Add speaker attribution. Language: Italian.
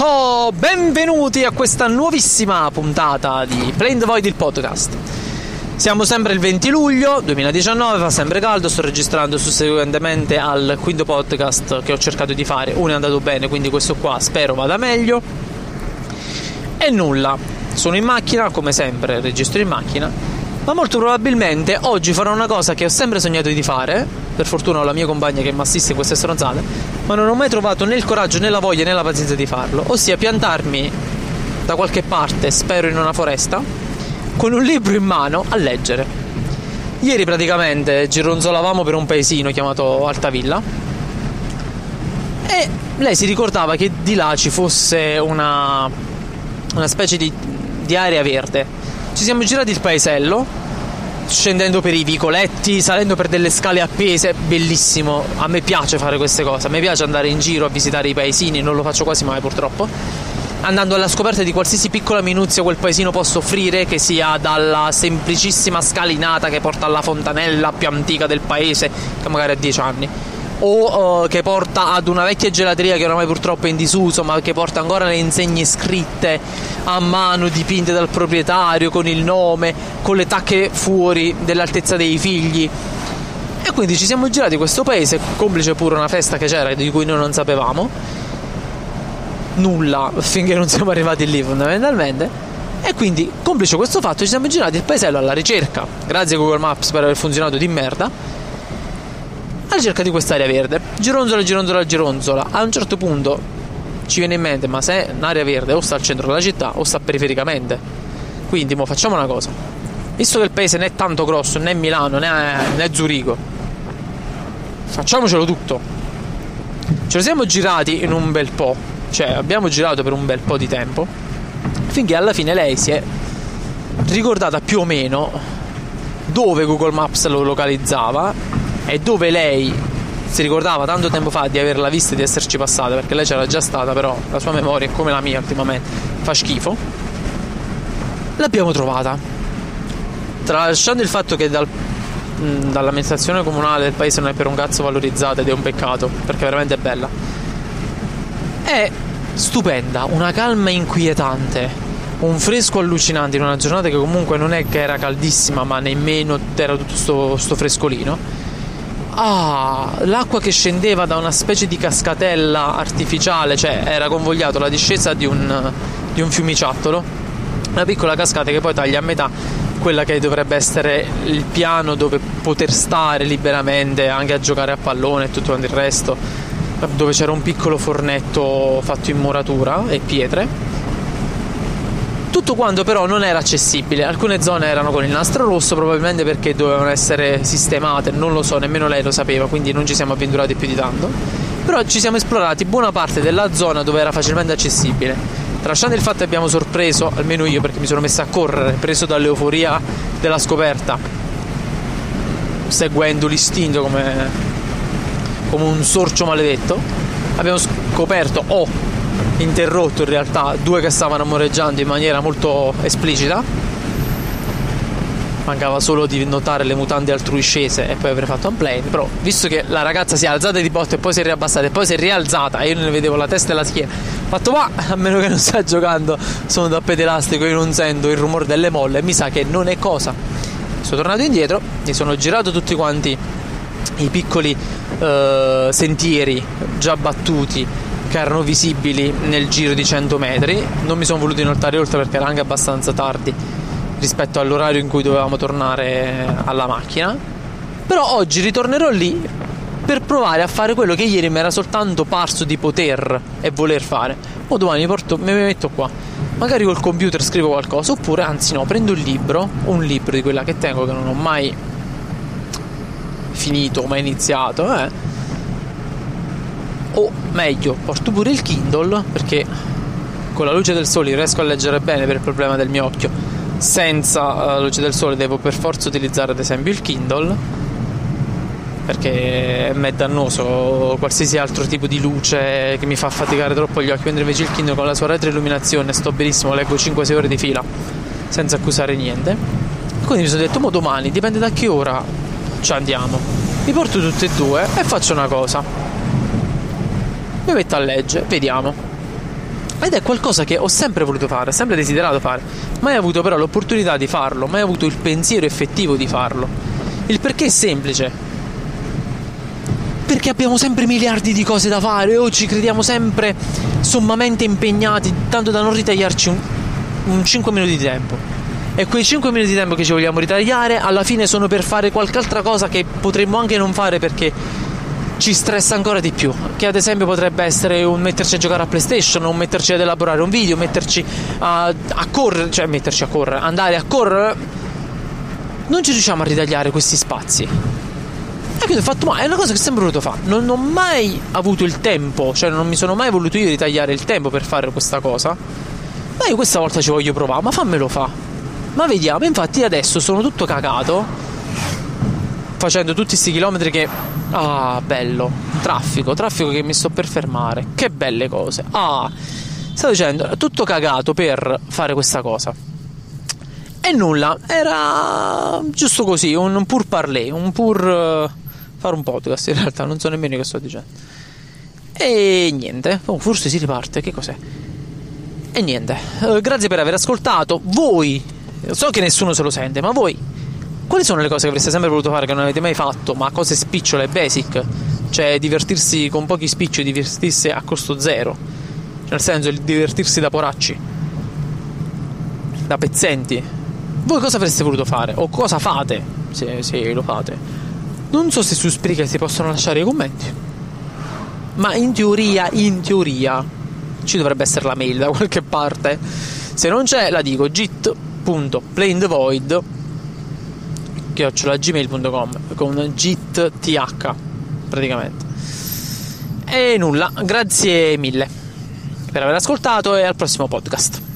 Speaker 1: Oh, benvenuti a questa nuovissima puntata di Plain the Void il podcast. Siamo sempre il 20 luglio 2019, fa sempre caldo, sto registrando susseguentemente al quinto podcast che ho cercato di fare. Uno è andato bene, quindi questo qua spero vada meglio. E nulla, sono in macchina, come sempre, registro in macchina. Ma molto probabilmente oggi farò una cosa che ho sempre sognato di fare. Per fortuna ho la mia compagna che mi assiste in queste stronzate ma non ho mai trovato né il coraggio né la voglia né la pazienza di farlo, ossia piantarmi da qualche parte, spero in una foresta, con un libro in mano a leggere. Ieri praticamente gironzolavamo per un paesino chiamato Altavilla e lei si ricordava che di là ci fosse una, una specie di, di area verde. Ci siamo girati il paesello scendendo per i vicoletti, salendo per delle scale appese, bellissimo. A me piace fare queste cose, a me piace andare in giro a visitare i paesini, non lo faccio quasi mai purtroppo. Andando alla scoperta di qualsiasi piccola minuzia quel paesino possa offrire, che sia dalla semplicissima scalinata che porta alla fontanella più antica del paese, che magari ha 10 anni o uh, che porta ad una vecchia gelateria che oramai purtroppo è in disuso, ma che porta ancora le insegne scritte a mano, dipinte dal proprietario, con il nome, con le tacche fuori dell'altezza dei figli. E quindi ci siamo girati questo paese, complice pure una festa che c'era di cui noi non sapevamo. Nulla finché non siamo arrivati lì fondamentalmente. E quindi, complice questo fatto, ci siamo girati il paesello alla ricerca, grazie a Google Maps per aver funzionato di merda alla ricerca di quest'area verde. Gironzola, gironzola, gironzola. A un certo punto ci viene in mente, ma se un'area verde o sta al centro della città o sta perifericamente. Quindi, mo facciamo una cosa. Visto che il paese non è tanto grosso, né Milano né, né Zurigo, facciamocelo tutto. Ce lo siamo girati in un bel po', cioè abbiamo girato per un bel po' di tempo, finché alla fine lei si è ricordata più o meno dove Google Maps lo localizzava e dove lei si ricordava tanto tempo fa di averla vista e di esserci passata, perché lei c'era già stata, però la sua memoria è come la mia ultimamente, fa schifo. L'abbiamo trovata. Tralasciando il fatto che dal, mh, dall'amministrazione comunale del paese non è per un cazzo valorizzata ed è un peccato, perché veramente è bella. È stupenda, una calma inquietante, un fresco allucinante in una giornata che comunque non è che era caldissima, ma nemmeno era tutto sto, sto frescolino Ah, l'acqua che scendeva da una specie di cascatella artificiale, cioè era convogliato la discesa di un, di un fiumiciattolo, una piccola cascata che poi taglia a metà quella che dovrebbe essere il piano dove poter stare liberamente anche a giocare a pallone e tutto il resto, dove c'era un piccolo fornetto fatto in muratura e pietre tutto quanto però non era accessibile, alcune zone erano con il nastro rosso probabilmente perché dovevano essere sistemate, non lo so, nemmeno lei lo sapeva, quindi non ci siamo avventurati più di tanto. Però ci siamo esplorati buona parte della zona dove era facilmente accessibile. Tralasciando il fatto che abbiamo sorpreso, almeno io perché mi sono messo a correre, preso dall'euforia della scoperta, seguendo l'istinto come, come un sorcio maledetto, abbiamo scoperto, oh, interrotto in realtà due che stavano amoreggiando in maniera molto esplicita. Mancava solo di notare le mutande altrui scese e poi avrei fatto un plane però visto che la ragazza si è alzata di botte e poi si è riabbassata e poi si è rialzata e io ne vedevo la testa e la schiena. Fatto ma a meno che non stia giocando sono tappete elastico io non sento il rumore delle molle e mi sa che non è cosa. Sono tornato indietro mi sono girato tutti quanti i piccoli uh, sentieri già battuti che erano visibili nel giro di 100 metri. Non mi sono voluto inoltrare oltre perché era anche abbastanza tardi rispetto all'orario in cui dovevamo tornare alla macchina. Però oggi ritornerò lì per provare a fare quello che ieri mi era soltanto parso di poter e voler fare. O domani mi, porto, mi metto qua, magari col computer scrivo qualcosa, oppure anzi no, prendo un libro, un libro di quella che tengo che non ho mai finito, mai iniziato, eh o meglio porto pure il Kindle perché con la luce del sole riesco a leggere bene per il problema del mio occhio. Senza la eh, luce del sole devo per forza utilizzare ad esempio il Kindle perché è dannoso qualsiasi altro tipo di luce che mi fa faticare troppo gli occhi mentre invece il Kindle con la sua retroilluminazione sto benissimo leggo 5-6 ore di fila senza accusare niente. Quindi mi sono detto mo domani dipende da che ora ci andiamo. Mi porto tutte e due e faccio una cosa mi metto a leggere, vediamo. Ed è qualcosa che ho sempre voluto fare, sempre desiderato fare, mai avuto però l'opportunità di farlo, mai avuto il pensiero effettivo di farlo. Il perché è semplice. Perché abbiamo sempre miliardi di cose da fare o ci crediamo sempre sommamente impegnati, tanto da non ritagliarci un, un 5 minuti di tempo. E quei 5 minuti di tempo che ci vogliamo ritagliare alla fine sono per fare qualche altra cosa che potremmo anche non fare perché ci stressa ancora di più. Che ad esempio potrebbe essere un metterci a giocare a PlayStation, un metterci ad elaborare un video, metterci a, a correre, cioè metterci a correre, andare a correre. Non ci riusciamo a ritagliare questi spazi. E quindi ho fatto, ma è una cosa che ho sempre voluto fare. Non ho mai avuto il tempo, cioè non mi sono mai voluto io ritagliare il tempo per fare questa cosa. Ma io questa volta ci voglio provare, ma fammelo fa. Ma vediamo, infatti adesso sono tutto cagato facendo tutti questi chilometri che Ah, bello. Traffico, traffico che mi sto per fermare. Che belle cose. Ah, stavo dicendo, tutto cagato per fare questa cosa. E nulla, era giusto così, un pur parler, un pur uh, fare un podcast in realtà, non so nemmeno che sto dicendo. E niente, oh, forse si riparte, che cos'è? E niente, uh, grazie per aver ascoltato. Voi, so che nessuno se lo sente, ma voi quali sono le cose che avreste sempre voluto fare che non avete mai fatto, ma cose spicciole e basic? Cioè divertirsi con pochi spicci, divertirsi a costo zero. Nel senso, divertirsi da poracci. Da pezzenti. Voi cosa avreste voluto fare? O cosa fate? Se, se lo fate. Non so se su Spreaker si possono lasciare i commenti. Ma in teoria, in teoria, ci dovrebbe essere la mail da qualche parte. Se non c'è, la dico git.plainthevoid chiocciolagmail.com con git th praticamente. E nulla, grazie mille per aver ascoltato e al prossimo podcast.